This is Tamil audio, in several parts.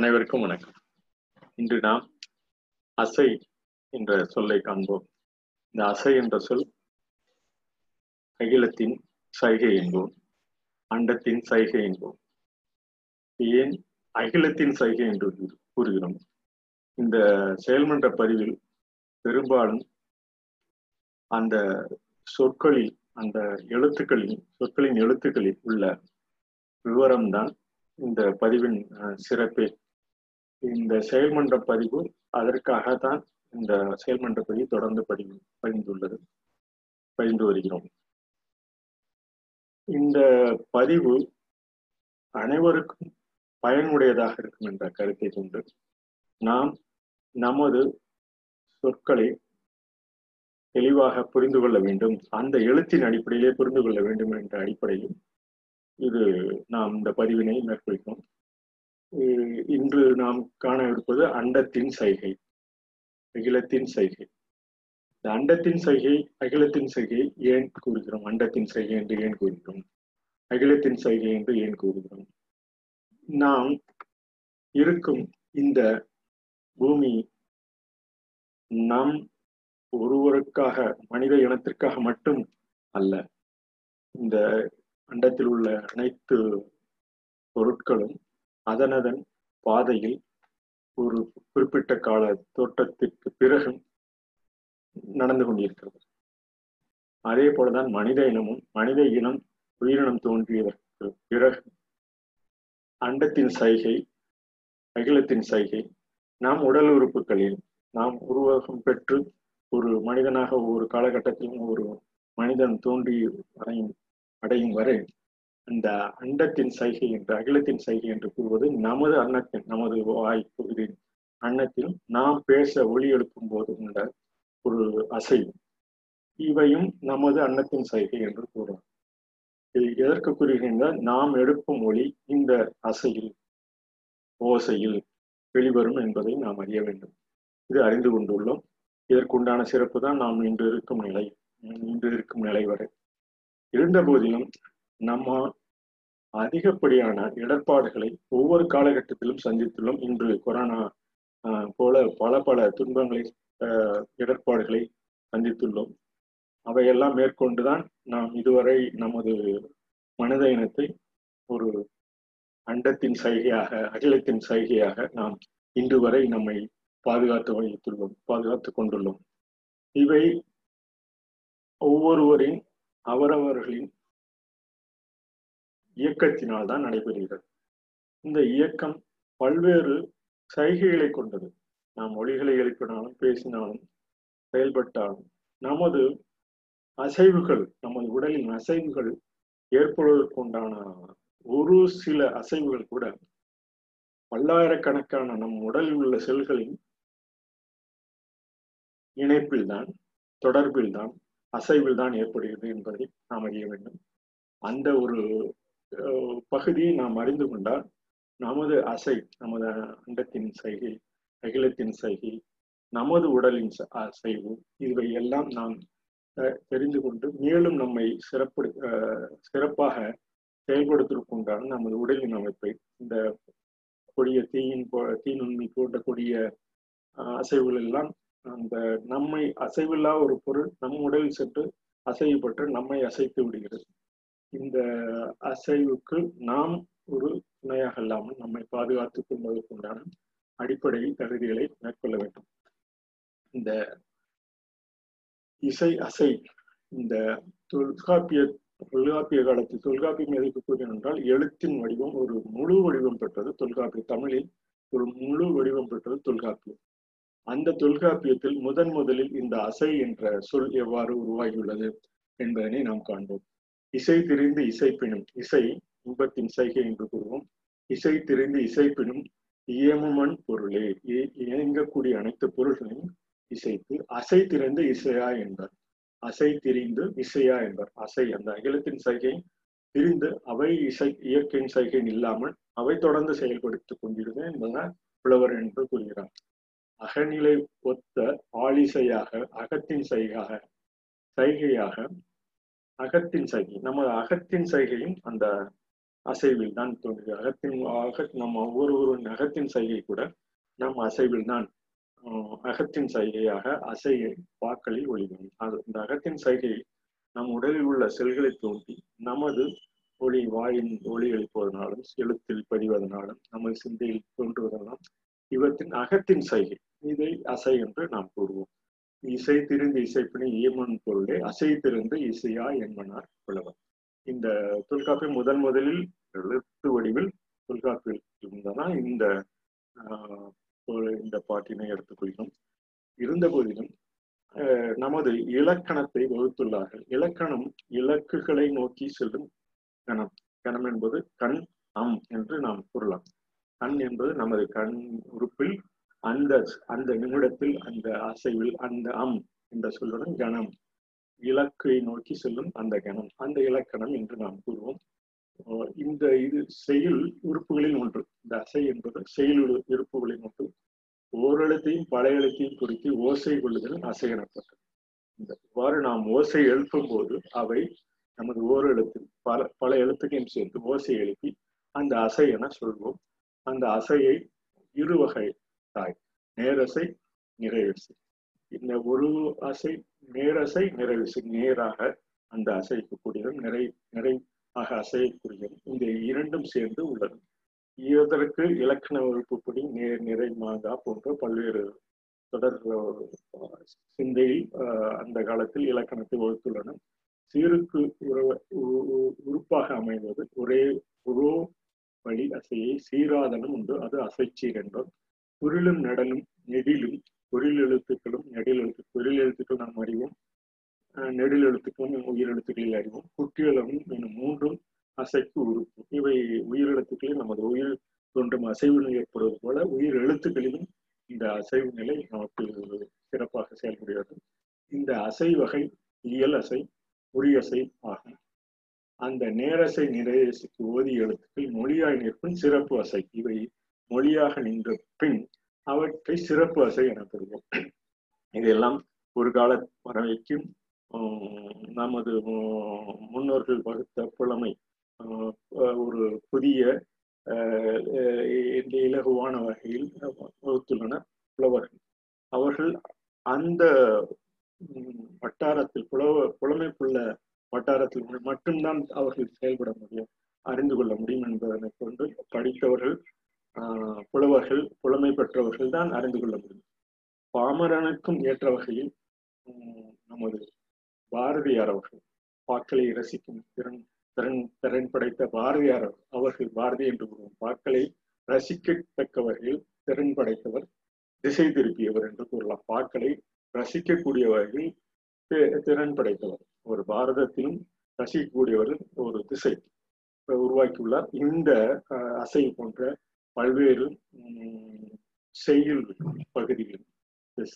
அனைவருக்கும் வணக்கம். இன்று நாம் அசை என்ற சொல்லை காண்போம். இந்த அசை என்ற சொல் அகிலத்தின் சைகை என்போம். அண்டத்தின் சைகை என்போம். ஏன் அகிலத்தின் சைகை என்று கூறுகிறோம்? இந்த செயல்மன்ற பதிவில் பெரும்பாலும் அந்த சொற்களில் அந்த எழுத்துக்களில் சொற்களின் எழுத்துக்களில் உள்ள விவரம்தான் இந்த பதிவின் சிறப்பே. இந்த செயல்மன்ற பதிவு அதற்காகத்தான் இந்த செயல்மன்ற பதிவு தொடர்ந்து பதிவு பதிந்துள்ளது பதிந்து வருகிறோம். இந்த பதிவு அனைவருக்கும் பயனுடையதாக இருக்கும் என்ற கருத்தை கொண்டு நாம் நமது சொற்களை தெளிவாக புரிந்து கொள்ள வேண்டும். அந்த எழுத்தின் அடிப்படையிலே புரிந்து கொள்ள வேண்டும் என்ற அடிப்படையில் இது நாம் இந்த பதிவினை மேற்கொள்கிறோம். இன்று நாம் காணவிருப்பது அண்டத்தின் சைகை அகிலத்தின் சைகை. இந்த அண்டத்தின் சைகை அகிலத்தின் சைகை ஏன் கூறுகிறோம்? அண்டத்தின் சைகை என்று ஏன் கூறுகிறோம்? அகிலத்தின் சைகை என்று ஏன் கூறுகிறோம்? நாம் இருக்கும் இந்த பூமி நம் ஒருவருக்காக மனித இனத்திற்காக மட்டும் அல்ல. இந்த அண்டத்தில் உள்ள அனைத்து பொருட்களும் அதனதன் பாதையில் ஒரு குறிப்பிட்ட கால தோட்டத்திற்கு பிறகு நடந்து கொண்டிருக்கிறது. அதே போலதான் மனித இனமும் மனித இனம் உயிரினம் தோன்றியதற்கு பிறகு அண்டத்தின் சைகை அகிலத்தின் சைகை நாம் உடல் உறுப்புகளில் நாம் உருவகம் பெற்று ஒரு மனிதனாக ஒவ்வொரு காலகட்டத்திலும் ஒரு மனிதன் தோன்றி அடையும் அடையும் வரை அந்த அண்டத்தின் சைகை என்று அகிலத்தின் சைகை என்று கூறுவது நமது அன்னத்தின் நமது வாய் பகுதியின் அன்னத்தில் நாம் பேச ஒளி எழுப்பும் போது உள்ள ஒரு அசைவு. இவையும் நமது அன்னத்தின் சைகை என்று கூறுவோம் இது எதற்கு கூறுகின்ற நாம் எடுக்கும் ஒளி இந்த அசையில் ஓசையில் வெளிவரும் என்பதை நாம் அறிய வேண்டும். இது அறிந்து கொண்டுள்ளோம். இதற்குண்டான சிறப்பு தான் நாம் இன்று இருக்கும் நிலை இன்று இருக்கும் நிலை வரை. இருந்த போதிலும் நம்ம அதிகப்படியான இடர்பாடுகளை ஒவ்வொரு காலகட்டத்திலும் சந்தித்துள்ளோம். இன்று கொரோனா போல பல பல துன்பங்களை இடர்பாடுகளை சந்தித்துள்ளோம். அவையெல்லாம் மேற்கொண்டுதான் நாம் இதுவரை நமது மனித இனத்தை ஒரு அண்டத்தின் சைகையாக அகிலத்தின் சைகையாக நாம் இன்று வரை நம்மை பாதுகாத்து வைத்துள்ளோம் பாதுகாத்து கொண்டுள்ளோம். இவை ஒவ்வொருவரின் அவரவர்களின் இயக்கத்தினால் தான் நடைபெறுகிறது. இந்த இயக்கம் பல்வேறு சைகைகளை கொண்டது. நாம் மொழிகளை எழுப்பினாலும் பேசினாலும் செயல்பட்டாலும் நமது அசைவுகள் நமது உடலின் அசைவுகள் ஏற்படுவதற்குண்டான ஒரு சில அசைவுகள் கூட பல்லாயிரக்கணக்கான நம் உடலில் உள்ள செல்களின் இணைப்பில் தான் தொடர்பில் தான் அசைவில் தான் ஏற்படுகிறது என்பதை நாம் அறிய வேண்டும். அந்த ஒரு பகுதியை நாம் அறிந்து கொண்டால் நமது அசை நமது அண்டத்தின் சைகை அகிலத்தின் சைகை நமது உடலின் அசைவு இவை எல்லாம் நாம் தெரிந்து கொண்டு மேலும் நம்மை சிறப்பு சிறப்பாக செயல்படுத்துவதற்குண்டான நமது உடலின் அமைப்பை இந்த கொடிய தீயின் தீநுண்மை போன்ற கொடிய அசைவுகள் எல்லாம் அந்த நம்மை அசைவில்லா ஒரு பொருள் நம் உடலில் சென்று அசைவுபட்டு நம்மை அசைத்து விடுகிறது. இந்த அசைவுக்கு நாம் ஒரு துணையாக இல்லாமல் நம்மை பாதுகாத்துக் கொள்வதற்குண்டான அடிப்படை தகுதிகளை மேற்கொள்ள வேண்டும். இந்த இசை அசை இந்த தொல்காப்பிய தொல்காப்பிய காலத்தில் தொல்காப்பியம் எதற்கு கூறின என்றால் எழுத்தின் வடிவம் ஒரு முழு வடிவம் பெற்றது தொல்காப்பிய தமிழில் ஒரு முழு வடிவம் பெற்றது தொல்காப்பியம். அந்த தொல்காப்பியத்தில் முதன் முதலில் இந்த அசை என்ற சொல் எவ்வாறு உருவாகியுள்ளது என்பதனை நாம் காண்போம். இசை திரிந்து இசைப்பினும் இசை இன்பத்தின் சைகை என்று கூறுவோம். இசை திரிந்து இசைப்பினும் இயமுமன் பொருளே. இயங்கக்கூடிய அனைத்து பொருள்களையும் இசைத்து அசை திறந்து இசையா என்பார். அசை திரிந்து இசையா என்பார். அசை அந்த அகிலத்தின் சைகை திரிந்து அவை இசை இயற்கையின் சைகை இல்லாமல் அவை தொடர்ந்து செயல்படுத்திக் கொண்டிருந்தது என்பதுதான் புலவர் என்று கூறுகிறார். அகநிலை ஒத்த ஆளிசையாக அகத்தின் சைகாக சைகையாக அகத்தின் சைகை. நமது அகத்தின் சைகையும் அந்த அசைவில் தான் தோன்றுகிறது அகத்தின் அக நம்ம ஒவ்வொருவரின் அகத்தின் சைகை கூட நம் அசைவில் தான் அகத்தின் சைகையாக அசையை வாக்களில் ஒளிவரும் அது இந்த அகத்தின் சைகை நம் உடலில் உள்ள செல்களை தோண்டி நமது ஒளி வாயின் ஒளி எழுப்புவதனாலும் எழுத்தில் பதிவதனாலும் நமது சிந்தையில் தோன்றுவதனாலும் இவற்றின் அகத்தின் சைகை. இதை அசை என்று நாம் கூறுவோம். இசை திருந்து இசைப்பினை ஈமன் பொருளே அசை திருந்து இசையா என்பனார் புலவர். இந்த தொல்காப்பியம் முதன் முதலில் எழுத்து வடிவில் தொல்காப்பியில் இருந்ததான் இந்த இந்த பாட்டினை எடுத்துக்கொள்கிறோம். இருந்த போதிலும் நமது இலக்கணத்தை வகுத்துள்ளார்கள். இலக்கணம் இலக்குகளை நோக்கி செல்லும் கணம். கணம் என்பது கண் அம் என்று நாம் கூறலாம். கண் என்பது நமது கண் உறுப்பில் அந்த அந்த நிமிடத்தில் அந்த அசைவில் அந்த அம் என்ற சொல்லுடன் கணம். இலக்கை நோக்கி செல்லும் அந்த கணம். அந்த இலக்கணம் என்று நாம் கூறுவோம். இந்த இது செயல் உறுப்புகளில் ஒன்று. இந்த அசை என்பது செயல் உறுப்புகளில் ஒன்று. ஓரெழுத்தையும் பல எழுத்தையும் குறித்து ஓசை கொள்ளுதல் அசை எனப்பட்டது. இந்த இவ்வாறு நாம் ஓசை எழுப்பும் போது அவை நமது ஓரிடத்தில் பல பல எழுத்துக்கையும் சேர்த்து ஓசை எழுப்பி அந்த அசை என சொல்வோம். அந்த அசையை இரு வகை தாய். நேரசை நிறைவசை. இந்த ஒரு அசை நேரசை நிறைவசை. நேராக அந்த அசைக்கக்கூடியதும் நிறை நிறைவாக அசையக்கூடியதும் இந்த இரண்டும் சேர்ந்து உள்ளது. இதற்கு இலக்கண வகுப்புப்படி நேர் நிறை மாங்கா போன்ற பல்வேறு தொடர் சிந்தையில் அந்த காலத்தில் இலக்கணத்தை வகுத்துள்ளன. சீருக்கு உறுப்பாக அமைவது ஒரே ஒரோ வழி அசையை சீராதனம் உண்டு. அது அசைச்சீர் என்றும் குரிலும் நடலும் நெடிலும் பொருள் எழுத்துக்களும் நெடில் எழுத்து பொருள் எழுத்துக்கள் நாம் அறிவோம். நெடில் எழுத்துக்களும் உயிர் எழுத்துக்களில் அறிவோம். குட்டியளவும் எனும் மூன்றும் அசைக்கு உறுப்பு. இவை உயிரெழுத்துக்களில் நமது உயிர் தோன்றும் அசைவு நிலை ஏற்படுவது போல உயிர் எழுத்துக்களிலும் இந்த அசைவு நிலை நமக்கு சிறப்பாக செயல்படுகிறது. இந்த அசை வகை இயல் அசை உரியசை ஆகும். அந்த நேரசை நிறையசைக்கு ஓதிய எழுத்துக்கள் மொழியாய் நிற்கும் சிறப்பு அசை. இவை மொழியாக நின்ற பின் அவற்றை சிறப்பு அசை எனப்படுவோம் இதெல்லாம் ஒரு கால பறவைக்கும் நமது முன்னோர்கள் வகுத்த புலமை ஒரு புதிய இலகுவான வகையில் வகுத்துள்ளனர் புலவர்கள் அவர்கள் அந்த வட்டாரத்தில் புலவ புலமைப்புள்ள வட்டாரத்தில் மட்டும்தான் அவர்கள் செயல்பட முடியும் அறிந்து கொள்ள முடியும் என்பதனை கொண்டு படித்தவர்கள் புலவர்கள் புலமை பெற்றவர்கள் தான் அறிந்து கொள்ள முடியும். பாமரனுக்கும் ஏற்ற வகையில் நமது பாரதியார் அவர்கள் பாக்களை ரசிக்கும் திறன் திறன் திறன் படைத்த பாரதியார் அவர்கள் பாரதி என்று கூறுவோம். பாக்களை ரசிக்கத்தக்க வகையில் திறன் படைத்தவர் திசை திருப்பியவர் என்று கூறலாம். பாக்களை ரசிக்கக்கூடிய வகையில் திறன் படைத்தவர். ஒரு பாரதத்திலும் ரசிக்கக்கூடியவர் ஒரு திசை உருவாக்கியுள்ளார். இந்த அசை போன்ற பல்வேறு செய்யுள் பகுதிகள்.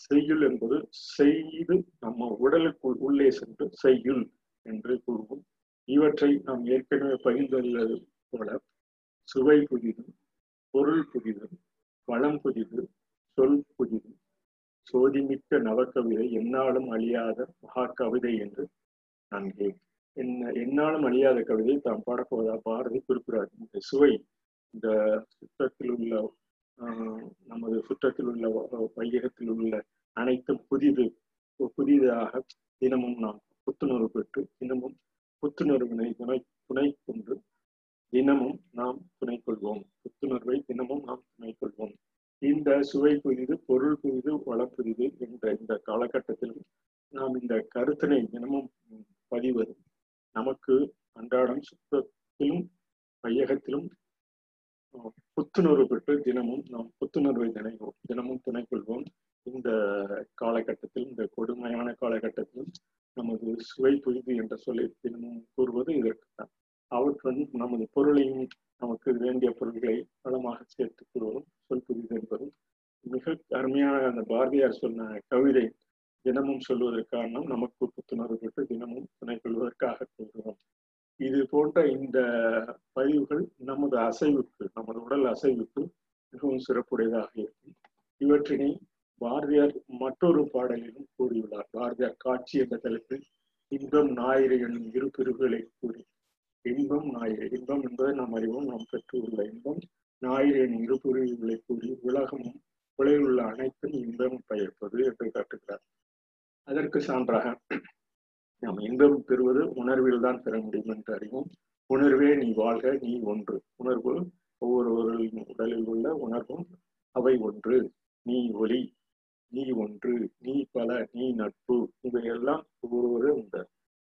செய்யுள் என்பது செய்து நம்ம உடலுக்குள் உள்ளே சென்று செய்யுள் என்று கூறுவோம். இவற்றை நாம் ஏற்கனவே பகிர்ந்துள்ளது போல சுவை புதிது பொருள் புதிது வளம் புதிது சொல் புதிது சோதிமிக்க நவக்கவிதை என்னாலும் அழியாத மகா கவிதை என்று நான் என்ன என்னாலும் அழியாத கவிதை தாம் பாடப்போவதா? பாரதி குறிப்பிடார் இந்த சுவை இந்த சுற்றத்தில் உள்ள நமது சுற்றத்தில் உள்ள வையகத்தில் உள்ள அனைத்தும் புதிது புதிதாக தினமும் நாம் புத்துணர்வு பெற்று தினமும் புத்துணர்வினை துணை துணை கொண்டு தினமும் நாம் துணை கொள்வோம். புத்துணர்வை தினமும் நாம் துணை கொள்வோம். இந்த சுவை புதிது பொருள் புதிது வளம் புதிது என்ற இந்த காலகட்டத்திலும் நாம் இந்த கருத்தினை தினமும் பதிவது நமக்கு அன்றாடம் சுத்தத்திலும் கையகத்திலும் புத்துணர்வு பெற்று தினமும் நாம் புத்துணர்வை நினைவோம். தினமும் துணை கொள்வோம் இந்த காலகட்டத்தில் இந்த கொடுமையான காலகட்டத்திலும் நமது சுவை புரிது என்ற சொல்லை தினமும் கூறுவது இதற்கு தான் அவற்றுடன் நமது பொருளையும் நமக்கு வேண்டிய பொருள்களை வளமாக சேர்த்து கொள்வோம் சொல் புரிது என்பதும் மிக அருமையான அந்த பாரதியார் சொன்ன கவிதை தினமும் சொல்வதற்கு காரணம் நமக்கு புத்துணர்வு பெற்று தினமும் துணை கொள்வதற்காக இது போன்ற இந்த பதிவுகள் நமது அசைவுக்கு நமது உடல் அசைவுக்கு மிகவும் சிறப்புடையதாக இருக்கும். இவற்றினை பாரதியார் மற்றொரு பாடலிலும் கூறியுள்ளார். பாரதியார் காட்சி என்ற தலைப்பில் இன்பம் ஞாயிறு என்னும் இரு பிரிவுகளை கூறி இன்பம் ஞாயிறு இன்பம் என்பதை நாம் அறிவோம் நாம் பெற்றுள்ள இன்பம் ஞாயிறு என் இருபுரிவுகளை கூறி உலகமும் உலகில் உள்ள அனைத்தும் இன்பம் பயிர்ப்பது என்று காட்டுகிறார். அதற்கு சான்றாக நாம் இன்பம் பெறுவது உணர்வில் தான் பெற முடியும் என்று அறிவோம். உணர்வே நீ வாழ்க நீ ஒன்று. உணர்வு ஒவ்வொருவரின் உடலில் உள்ள உணர்வும் அவை ஒன்று. நீ ஒளி நீ ஒன்று. நீ பல நீ நட்பு. இவையெல்லாம் ஒவ்வொருவரும் உண்டு.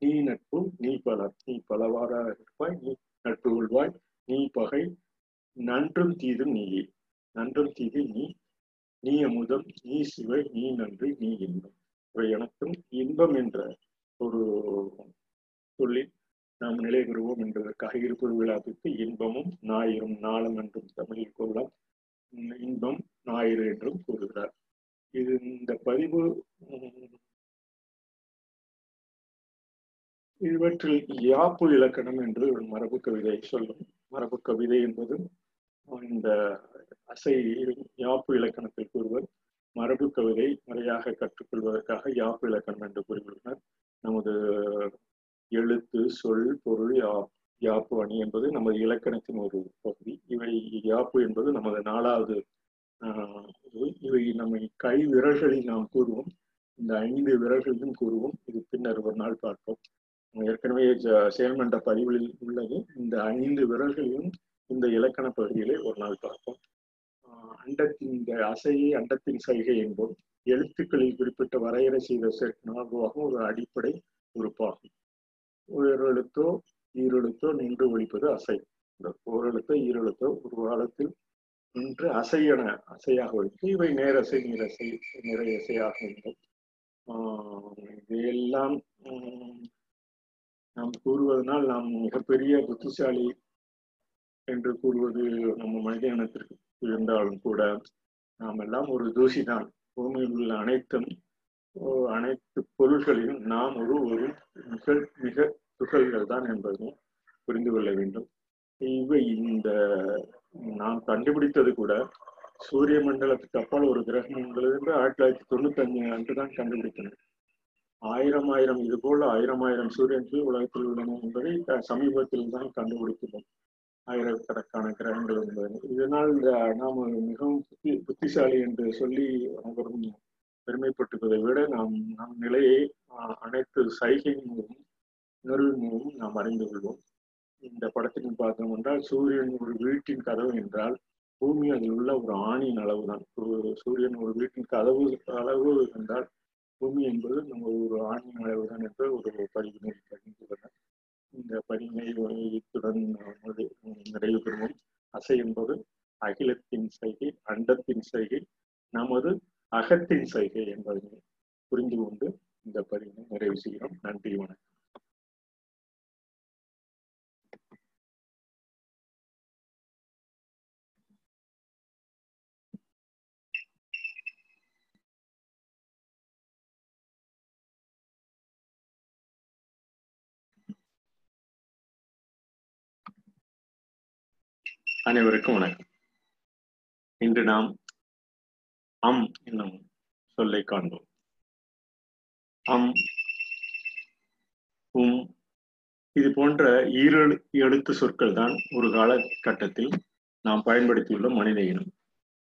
நீ நட்பு நீ பல. நீ பலவாறாக இருப்பாய் நீ நட்பு கொள்வாய். நீ பகை நன்றும் தீதும் நீயே. நன்றும் தீது நீ நீ அமுதம் நீ சிவை நீ நன்றி நீ இன்பம். இவை எனக்கும் இன்பம் என்ற ஒரு சொல்லில் நாம் நிலை பெறுவோம் என்பதற்காக இருப்பொரு விழாவிற்கு இன்பமும் ஞாயிறும் நாளும் என்றும் தமிழில் கூறலாம். இன்பம் ஞாயிறு என்றும் கூறுகிறார். இது இந்த பதிவு இவற்றில் யாப்பு இலக்கணம் என்று ஒரு மரபு கவிதை சொல்லும். மரபு கவிதை என்பது இந்த அசை யாப்பு இலக்கணத்தில் கூறுவர். மரபு கவிதை முறையாக கற்றுக்கொள்வதற்காக யாப்பு இலக்கணம் என்று கூறியுள்ளனர். நமது எழுத்து சொல் பொருள் யாப்பு அணி என்பது நமது இலக்கணத்தின் ஒரு பகுதி. இவை யாப்பு என்பது நமது நாலாவது இவை நம்மை கை விரல்களில் நாம் கூறுவோம். இந்த ஐந்து விரல்களையும் கூறுவோம். இது பின்னர் ஒரு நாள் பார்ப்போம். ஏற்கனவே செயல்மன்ற பதிவுகளில் உள்ளது. இந்த ஐந்து விரல்களையும் இந்த இலக்கண பகுதியிலே ஒரு நாள் பார்ப்போம். அண்டத்தின் இந்த அசையை அண்டத்தின் சைகை என்போம். எழுத்துக்களில் குறிப்பிட்ட வரையறை செய்த நாகுவாக ஒரு அடிப்படை உறுப்பாகும். உயரெழுத்தோ ஈரெழுத்தோ நின்று ஒழிப்பது அசை. இந்த ஓரெழுத்தோ ஈரெழுத்தோ ஒரு காலத்தில் நின்று அசையென அசையாக ஒழித்து இவை நேரசை நீரசை நிறைய அசையாக இருந்தோம் இதையெல்லாம் நாம் கூறுவதனால் நாம் மிகப்பெரிய புத்திசாலி என்று கூறுவது நம்ம மனித இனத்திற்கு இருந்தாலும் கூட நாம் எல்லாம் ஒரு தூசிதான் பூமியில் உள்ள அனைத்தும் அனைத்து பொருள்களையும் நாம் ஒரு ஒரு மிக மிக துகள்கள் தான் என்பதையும் புரிந்து கொள்ள வேண்டும். இவை இந்த நாம் கண்டுபிடித்தது கூட சூரிய மண்டலத்துக்கு அப்பால் ஒரு கிரகம் உள்ளது என்று ஆயிரத்தி தொள்ளாயிரத்தி தொண்ணூத்தி அஞ்சு அன்று தான் கண்டுபிடித்தனர் ஆயிரம் ஆயிரம் இது போல ஆயிரம் ஆயிரம் சூரியன்கள் உலகத்தில் உள்ளன என்பதை சமீபத்தில் தான் கண்டுபிடித்துள்ளோம் ஆயிரக்கணக்கான கிரகங்கள் இருந்தது இதனால் நாம் மிகவும் புத்தி புத்திசாலி என்று சொல்லி அனைவரும் பெருமைப்பட்டுவதை விட நாம் நம் நிலையை அனைத்து சைகையின் மூலம் உணர்வின் மூலம் நாம் அறிந்து கொள்வோம். இந்த படத்தின் பார்த்தோம் என்றால் சூரியன் ஒரு வீட்டின் கதவு என்றால் பூமி அதில் உள்ள ஒரு ஆணின் அளவு தான் சூரியன் ஒரு வீட்டின் கதவு அளவு என்றால் பூமி என்பது நம்ம ஒரு ஆணின் அளவு தான் என்று ஒரு பதிவினை பகிர்ந்துள்ளனர் இந்த பதிவினை இத்துடன் நிறைவு பெறுவோம் அசை என்பது அகிலத்தின் சைகை அண்டத்தின் சைகை நமது அகத்தின் சைகை என்பதனை புரிந்து கொண்டு இந்த பதிவினை நிறைவு செய்கிறோம். நன்றி வணக்கம். அனைவருக்கும் வணக்கம். இன்று நாம் அம் என்னும் சொல்லை காண்போம். அம் உம் இது போன்ற ஈரெழு எழுத்து சொற்கள் தான் ஒரு காலகட்டத்தில் நாம் பயன்படுத்தியுள்ள மனித இனம்.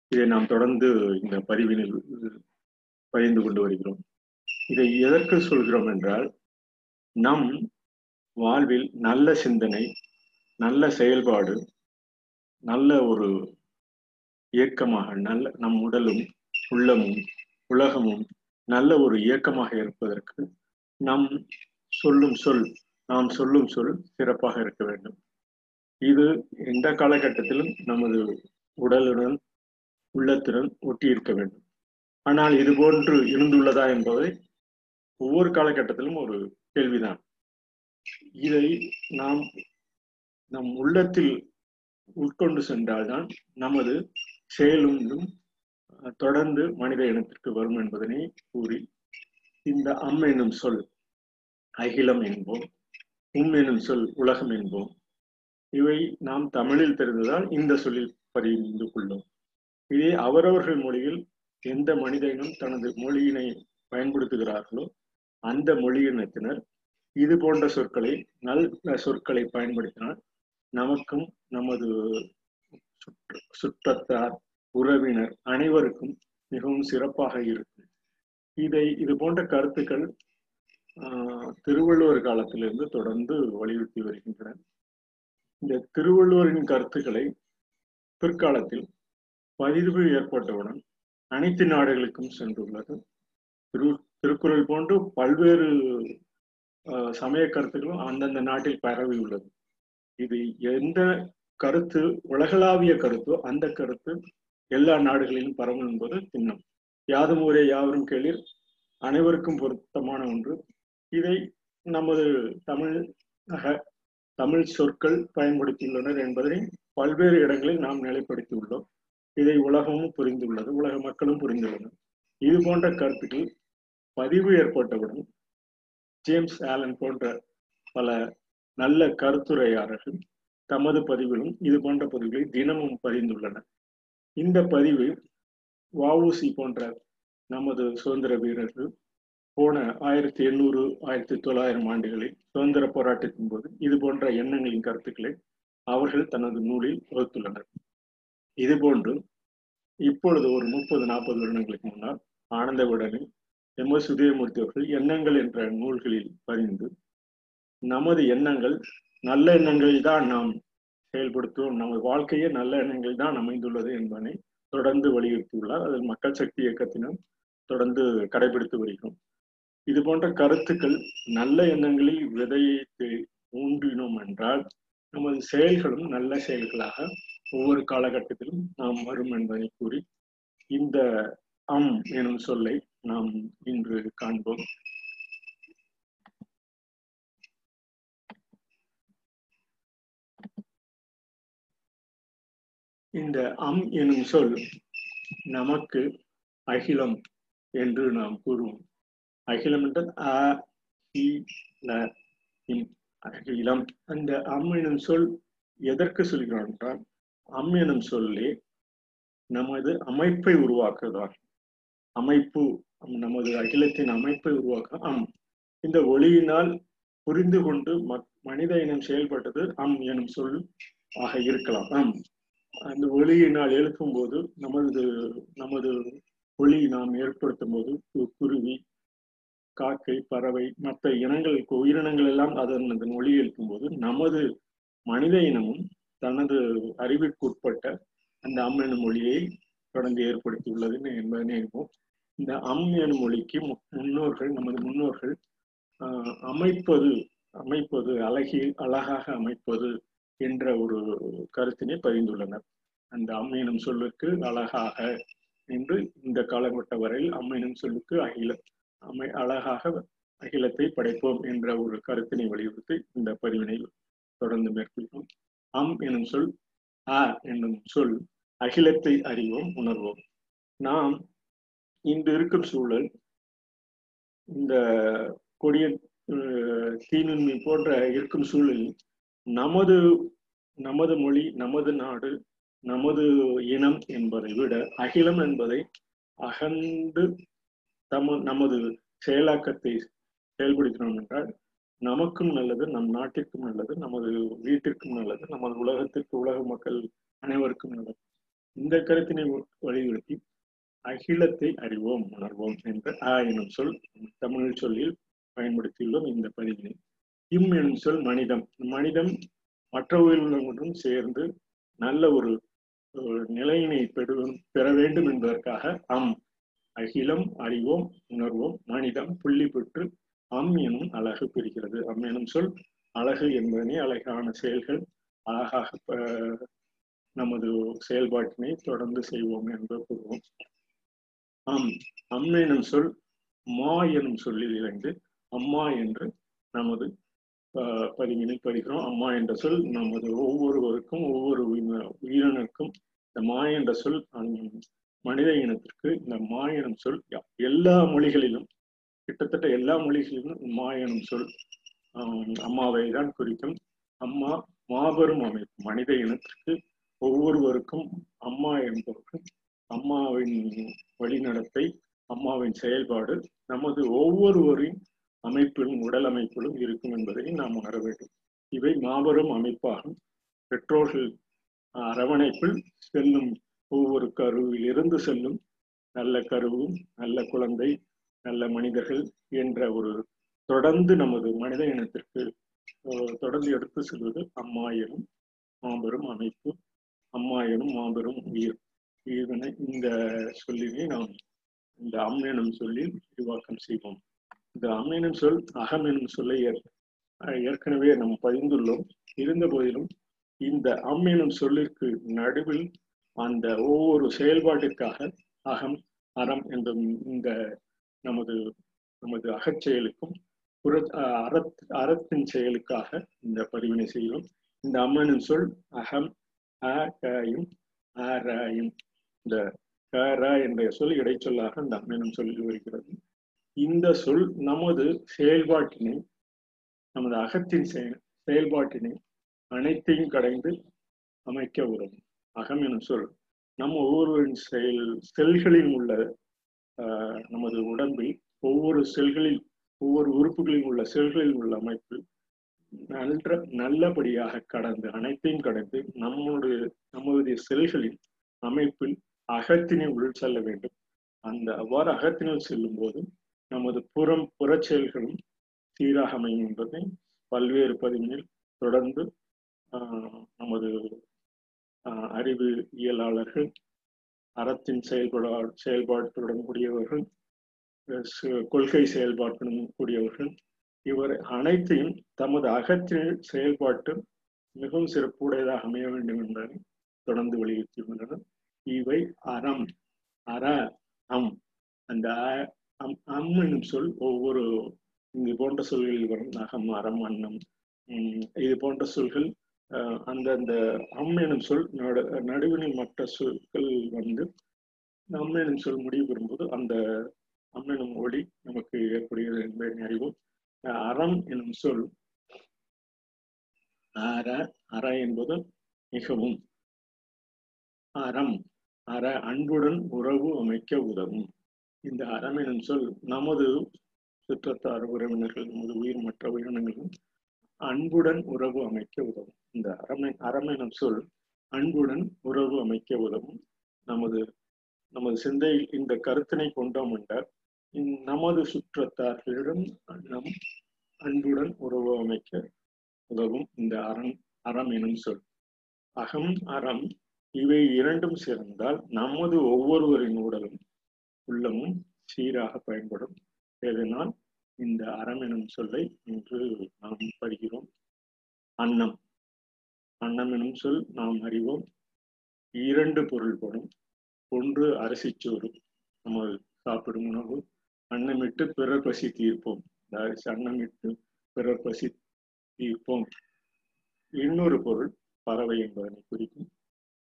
இதை நாம் தொடர்ந்து இந்த பதிவினில் பகிர்ந்து கொண்டு வருகிறோம். இதை எதற்கு சொல்கிறோம் என்றால் நம் வாழ்வில் நல்ல சிந்தனை நல்ல செயல்பாடு நல்ல ஒரு இயக்கமாக நல்ல நம் உடலும் உள்ளமும் உலகமும் நல்ல ஒரு இயக்கமாக இருப்பதற்கு நம் சொல்லும் சொல் நாம் சொல்லும் சொல் சிறப்பாக இருக்க வேண்டும். இது எந்த காலகட்டத்திலும் நமது உடலுடன் உள்ளத்துடன் ஒட்டி இருக்க வேண்டும். ஆனால் இது போன்று இருந்துள்ளதா என்பதை ஒவ்வொரு காலகட்டத்திலும் ஒரு கேள்விதான். இதை நாம் நம் உள்ளத்தில் உட்கொண்டு சென்றால்தான் நமது செயலும் தொடர்ந்து மனித இனத்திற்கு வரும் என்பதனை கூறி இந்த அம் என்னும் சொல் அகிலம் என்போம் உம் என்னும் சொல் உலகம் என்போம். இவை நாம் தமிழில் தெரிந்ததால் இந்த சொல்லில் பதிந்து கொள்ளும். இதே அவரவர்கள் மொழியில் எந்த மனிதனும் தனது மொழியினை பயன்படுத்துகிறார்களோ அந்த மொழியினத்தினர் இது போன்ற சொற்களை நல்ல சொற்களை பயன்படுத்தினால் நமக்கும் நமது சுற்று சுற்றத்தார் உறவினர் அனைவருக்கும் மிகவும் சிறப்பாக இருக்கும். இதை இது போன்ற கருத்துக்கள் திருவள்ளுவர் காலத்திலிருந்து தொடர்ந்து வலியுறுத்தி வருகின்றன. இந்த திருவள்ளுவரின் கருத்துக்களை பிற்காலத்தில் பதிவு ஏற்பட்டவுடன் அனைத்து நாடுகளுக்கும் சென்றுள்ளது. திரு திருக்குறள் போன்று பல்வேறு சமய கருத்துக்களும் அந்தந்த நாட்டில் பரவி உள்ளது இது எந்த கருத்து உலகளாவிய கருத்தோ அந்த கருத்து எல்லா நாடுகளிலும் பரவும் என்பது திண்ணம். யாதும் ஊரே யாவரும் கேளிர். அனைவருக்கும் பொருத்தமான ஒன்று. இதை நமது தமிழ் தமிழ் சொற்கள் பயன்படுத்தியுள்ளனர் என்பதை பல்வேறு இடங்களில் நாம் நிலைப்படுத்தியுள்ளோம். இதை உலகமும் புரிந்துள்ளது உலக மக்களும் புரிந்துள்ளனர். இது போன்ற கருத்துக்கள் பதிவு ஏற்பட்டவுடன் ஜேம்ஸ் ஆலன் போன்ற பல நல்ல கருத்துரையாளர்கள் தமது பதிவிலும் இது போன்ற பதிவுகளை தினமும் பதிந்துள்ளனர். இந்த பதிவு வஉசி போன்ற நமது சுதந்திர வீரர்கள் போன ஆயிரத்தி எண்ணூறு ஆயிரத்தி தொள்ளாயிரம் ஆண்டுகளில் சுதந்திர போராட்டத்தின் போது இது போன்ற எண்ணங்களின் கருத்துக்களை அவர்கள் தனது நூலில் வகுத்துள்ளனர். இது போன்று இப்பொழுது ஒரு முப்பது நாற்பது வருடங்களுக்கு முன்னால் ஆனந்த எம் எஸ் உதயமூர்த்தி அவர்கள் எண்ணங்கள் என்ற நூல்களில் பதிந்து நமது எண்ணங்கள் நல்ல எண்ணங்களில் தான் நாம் செயல்படுத்துவோம். நமது வாழ்க்கையே நல்ல எண்ணங்கள் தான் அமைந்துள்ளது என்பதனை தொடர்ந்து வலியுறுத்தியுள்ளார். அதில் மக்கள் சக்தி இயக்கத்தினம் தொடர்ந்து கடைபிடித்து வருகிறோம். இது போன்ற கருத்துக்கள் நல்ல எண்ணங்களில் விதையை ஊன்றினோம் என்றால் நமது செயல்களும் நல்ல செயல்களாக ஒவ்வொரு காலகட்டத்திலும் நாம் வரும் என்பதை கூறி இந்த அம் எனும் சொல்லை நாம் இன்று காண்போம். இந்த அம் எனும் சொல் நமக்கு அகிலம் என்று நாம் கூறுவோம். அகிலம் என்றால் அ அகிலம். அந்த அம் எனும் சொல் எதற்கு சொல்கிறோம் என்றால் அம் எனும் சொல்லே நமது அமைப்பை உருவாக்குதான் அமைப்பு நமது அகிலத்தின் அமைப்பை உருவாக்க அம் இந்த ஒளியினால் புரிந்து கொண்டு மனித இனம் செயல்பட்டது அம் எனும் சொல் ஆக இருக்கலாம். அம் அந்த ஒளியினால் எழுப்பும் போது நமது நமது ஒளி நாம் ஏற்படுத்தும் போது குருவி காக்கை பறவை மற்ற இனங்களுக்கு உயிரினங்கள் எல்லாம் அதன் அதன் ஒளி எழுப்பும் போது நமது மனித இனமும் தனது அறிவிற்குட்பட்ட அந்த அம் எனும் மொழியை தொடர்ந்து ஏற்படுத்தியுள்ளதுன்னு என்பதனை அறிவோம் இந்த அம் எனும் மொழிக்கு முன்னோர்கள் நமது முன்னோர்கள் அமைப்பது அமைப்பது அழகி அழகாக அமைப்பது என்ற ஒரு கருத்தினை பதிந்துள்ளனர். அந்த அம் எனும் சொல்லுக்கு அழகாக என்று இந்த காலகட்ட வரையில் அம் சொல்லுக்கு அகில அமை அழகாக அகிலத்தை படைப்போம் என்ற ஒரு கருத்தினை வலியுறுத்தி இந்த பதிவினை தொடர்ந்து மேற்கொள்வோம் அம் எனும் சொல் அ என்னும் சொல் அகிலத்தை அறிவோம் உணர்வோம். நாம் இன்று இருக்கும் சூழல் இந்த கொடிய தீநுண்மை போன்ற இருக்கும் சூழலில் நமது நமது மொழி நமது நாடு நமது இனம் என்பதை விட அகிலம் என்பதை அகன்று தம நமது செயலாக்கத்தை செயல்படுத்தினோம் என்றால் நமக்கும் நல்லது நம் நாட்டிற்கும் நல்லது நமது வீட்டிற்கும் நல்லது நமது உலகத்திற்கு உலக மக்கள் அனைவருக்கும் நல்லது. இந்த கருத்தினை வலியுறுத்தி அகிலத்தை அறிவோம் உணர்வோம் என்ற ஆ எனும் சொல் தமிழ் சொல்லில் பயன்படுத்தியுள்ளோம் இந்த பதிவினை. இம் எனும் சொல் மனிதம். மனிதம் மற்ற உயிரினங்களுடன் சேர்ந்து நல்ல ஒரு நிலையினை பெறும் பெற வேண்டும் என்பதற்காக அம். அகிலம் அறிவோம் உணர்வோம் மனிதம் புள்ளி பெற்று அம் எனும் அழகு பிரிக்கிறது அம் எனும் சொல் அழகு என்பதனை அழகான செயல்கள் அழகாக நமது செயல்பாட்டினை தொடர்ந்து செய்வோம் என்று கூறுவோம். அம். அம் எனும் சொல் மா எனும் சொல்லில் இருந்து அம்மா என்று நமது பதிவினை படிக்கிறோம் அம்மா என்ற சொல் நமது ஒவ்வொருவருக்கும் ஒவ்வொரு உயிரினருக்கும் இந்த மா என்ற சொல் மனித இனத்திற்கு இந்த மா எனும் சொல் எல்லா மொழிகளிலும் கிட்டத்தட்ட எல்லா மொழிகளிலும் மா எனும் சொல் அம்மாவை தான் குறிக்கும். அம்மா மாபெரும் அமைப்பு மனித இனத்திற்கு ஒவ்வொருவருக்கும் அம்மா என்பவர்கள் அம்மாவின் வழிநடத்தை அம்மாவின் செயல்பாடு நமது ஒவ்வொருவரின் அமைப்பிலும் உடல் அமைப்பிலும் இருக்கும் என்பதை நாம் உணர வேண்டும். இவை மாபெரும் அமைப்பாகும். பெற்றோர்கள் அரவணைப்பில் செல்லும் ஒவ்வொரு கருவில் இருந்து செல்லும் நல்ல கருவும் நல்ல குழந்தை நல்ல மனிதர்கள் என்ற ஒரு தொடர்ந்து நமது மனித இனத்திற்கு தொடர்ந்து எடுத்து செல்வது அம்மா எனும் மாபெரும் அமைப்பு அம்மா எனும் மாபெரும் உயிர். இதனை இந்த சொல்லினை நாம் இந்த அம் எனும் சொல்லி விரிவாக்கம் செய்வோம். இந்த அம் எனும் சொல் அகம் எனும் சொல்லை ஏற்கனவே நாம் பதிந்துள்ளோம் இருந்த போதிலும் இந்த அம் எனும் சொல்லிற்கு நடுவில் அந்த ஒவ்வொரு செயல்பாட்டிற்காக அகம் அறம் என்ற இந்த நமது நமது அகச்செயலுக்கும் புற அறத் அறத்தின் செயலுக்காக இந்த பதிவினை செய்கிறோம். இந்த அம்மனின் சொல் அகம் அ கயும் அரையும் இந்த கர என்ற சொல் இடைச்சொல்லாக இந்த அம்மனும் சொல்லி வருகிறது. இந்த சொல் நமது செயல்பாட்டினை நமது அகத்தின் செயல்பாட்டினை அனைத்தையும் கடைந்து அமைக்க உதவும். அகம் எனும் சொல். நம் ஒவ்வொருவரின் செயல் செல்களில் உள்ள நமது உடம்பில் ஒவ்வொரு செல்களில் ஒவ்வொரு உறுப்புகளில் உள்ள செல்களில் உள்ள அமைப்பு நல்ல நல்லபடியாக கடந்து அனைத்தையும் கடந்து நம்முடைய நம்முடைய செல்களின் அமைப்பில் அகத்தினை உள் செல்ல வேண்டும். அந்த அவ்வாறு அகத்தினுள் செல்லும் போதும் நமது புறம் புறச்செயல்களும் சீராக அமையும் என்பதை பல்வேறு பதிவினில் தொடர்ந்து நமது அறிவு இயலாளர்கள் அறத்தின் செயல்படா செயல்பாட்டுடன் கூடியவர்கள் கொள்கை செயல்பாட்டுடன் கூடியவர்கள் இவர் அனைத்தையும் தமது அகத்தின் செயல்பாட்டு மிகவும் சிறப்புடையதாக அமைய வேண்டும் என்பதை தொடர்ந்து வலியுறுத்தியுள்ளனர். இவை அறம் அற அம் அந்த அம் அம் என்னும் சொல் ஒவ்வொரு இது போன்ற சொல்களில் வரும். நகம் அறம் அன்னம் இது போன்ற சொல்கள் அந்தந்த அம் எனும் சொல் நடு நடுவினில் மற்ற சொற்கள் வந்து அம் எனும் சொல் முடிவு பெறும்போது அந்த அம் எனும் ஒளி நமக்கு ஏற்படுகிறது என்பதை அறிவோம். அறம் எனும் சொல். அற அற என்பது மிகவும் அறம். அற அன்புடன் உறவு அமைக்க உதவும். இந்த அறம் சொல் நமது சுற்றத்தார் உறவினர்கள் நமது உயிர் மற்ற உயிரினங்களும் அன்புடன் உறவு அமைக்க உதவும். இந்த அறமை அறம் எனும் சொல் அன்புடன் உறவு அமைக்க உதவும். நமது நமது சிந்தையில் இந்த கருத்தினை கொண்டோம் என்றால் நமது சுற்றத்தார்களிடம் நம் அன்புடன் உறவு அமைக்க உதவும் இந்த அறம் அறம் எனும் சொல். அகம் அறம் இவை இரண்டும் சேர்ந்தால் நமது ஒவ்வொருவரின் உடலும் உள்ளமும் சீராக பயன்படும். எதனால்? இந்த அறம் எனும் சொல்லை இன்று நாம் படுகிறோம் அன்னம். அன்னம் எனும் சொல் நாம் அறிவோம். இரண்டு பொருள்படும் ஒன்று அரிசிச்சோறு நம்ம சாப்பிடும் உணவு. அன்னமிட்டு பிறர் பசி தீர்ப்போம். இந்த அரிசி அன்னமிட்டு பிறர் பசி தீர்ப்போம். இன்னொரு பொருள் பறவை என்பதனை குறிக்கும்.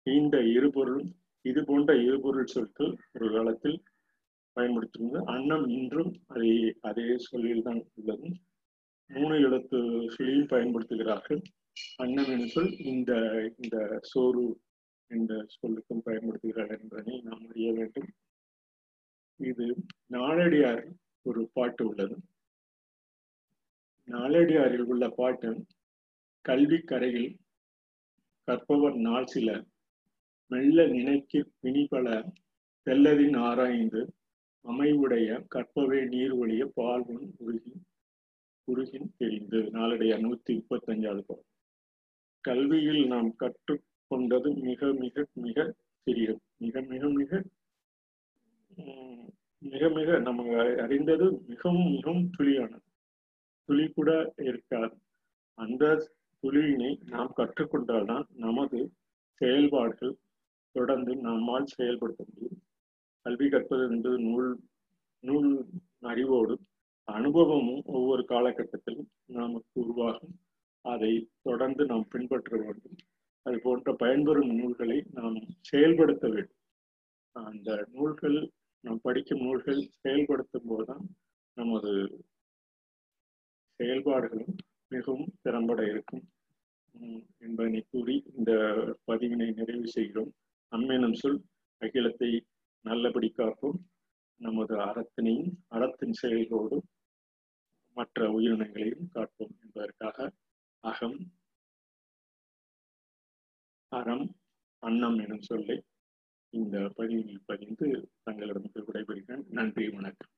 இந்த இரு பொருளும் இது போன்ற இரு பொருள் சொற்கள் ஒரு காலத்தில் பயன்படுத்தியிருந்தது அன்னம் இன்றும் அதே அதே சொல்லில் தான் உள்ளது. மூணு எழுத்து சொல்லியும் பயன்படுத்துகிறார்கள். அன்னம் என சொல் இந்த இந்த சோறு என்ற சொல்லுக்கும் பயன்படுத்துகிறார்கள் என்பதனை நாம் அறிய வேண்டும். இது நாளடியார் ஒரு பாட்டு உள்ளது. நாளடியாரில் உள்ள பாட்டு கல்வி கரையில் கற்பவர் நாள் சில மெல்ல நினைக்கு பிணிபல தெல்லதின் ஆராய்ந்து அமைவுடைய கற்பவே நீர் ஒழிய பால்வன் உருகி உருகின் தெரிந்து. நாளுடைய நூத்தி முப்பத்தி அஞ்சாவது கல்வியில் நாம் கற்றுக்கொண்டது மிக மிக மிக சிறியது. மிக மிக மிக மிக மிக நம்ம அறிந்தது மிகவும் மிகவும் துளியானது. துளி கூட இருக்காது. அந்த துளியினை நாம் கற்றுக்கொண்டால்தான் நமது செயல்பாடுகள் தொடர்ந்து நம்மால் செயல்படுத்த முடியும். கல்வி கற்பது என்பது நூல் நூல் அறிவோடும் அனுபவமும் ஒவ்வொரு காலகட்டத்திலும் நமக்கு உருவாகும். அதை தொடர்ந்து நாம் பின்பற்ற வேண்டும். அது போன்ற பயன்பெறும் நூல்களை நாம் செயல்படுத்த வேண்டும். அந்த நூல்கள் நாம் படிக்கும் நூல்கள் செயல்படுத்தும் போதுதான் நமது செயல்பாடுகளும் மிகவும் திறம்பட இருக்கும். என்பதனை கூறி இந்த பதிவினை நிறைவு செய்கிறோம். அம்மேனும் சொல் அகிலத்தை நல்லபடி காப்போம். நமது அறத்தினையும் அறத்தின் செயல்களோடும் மற்ற உயிரினங்களையும் காப்போம் என்பதற்காக அகம் அறம் அன்னம் எனும் சொல்லை இந்த பதிவில் பதிந்து தங்களிடம் விடைபெறுகிறேன். நன்றி வணக்கம்.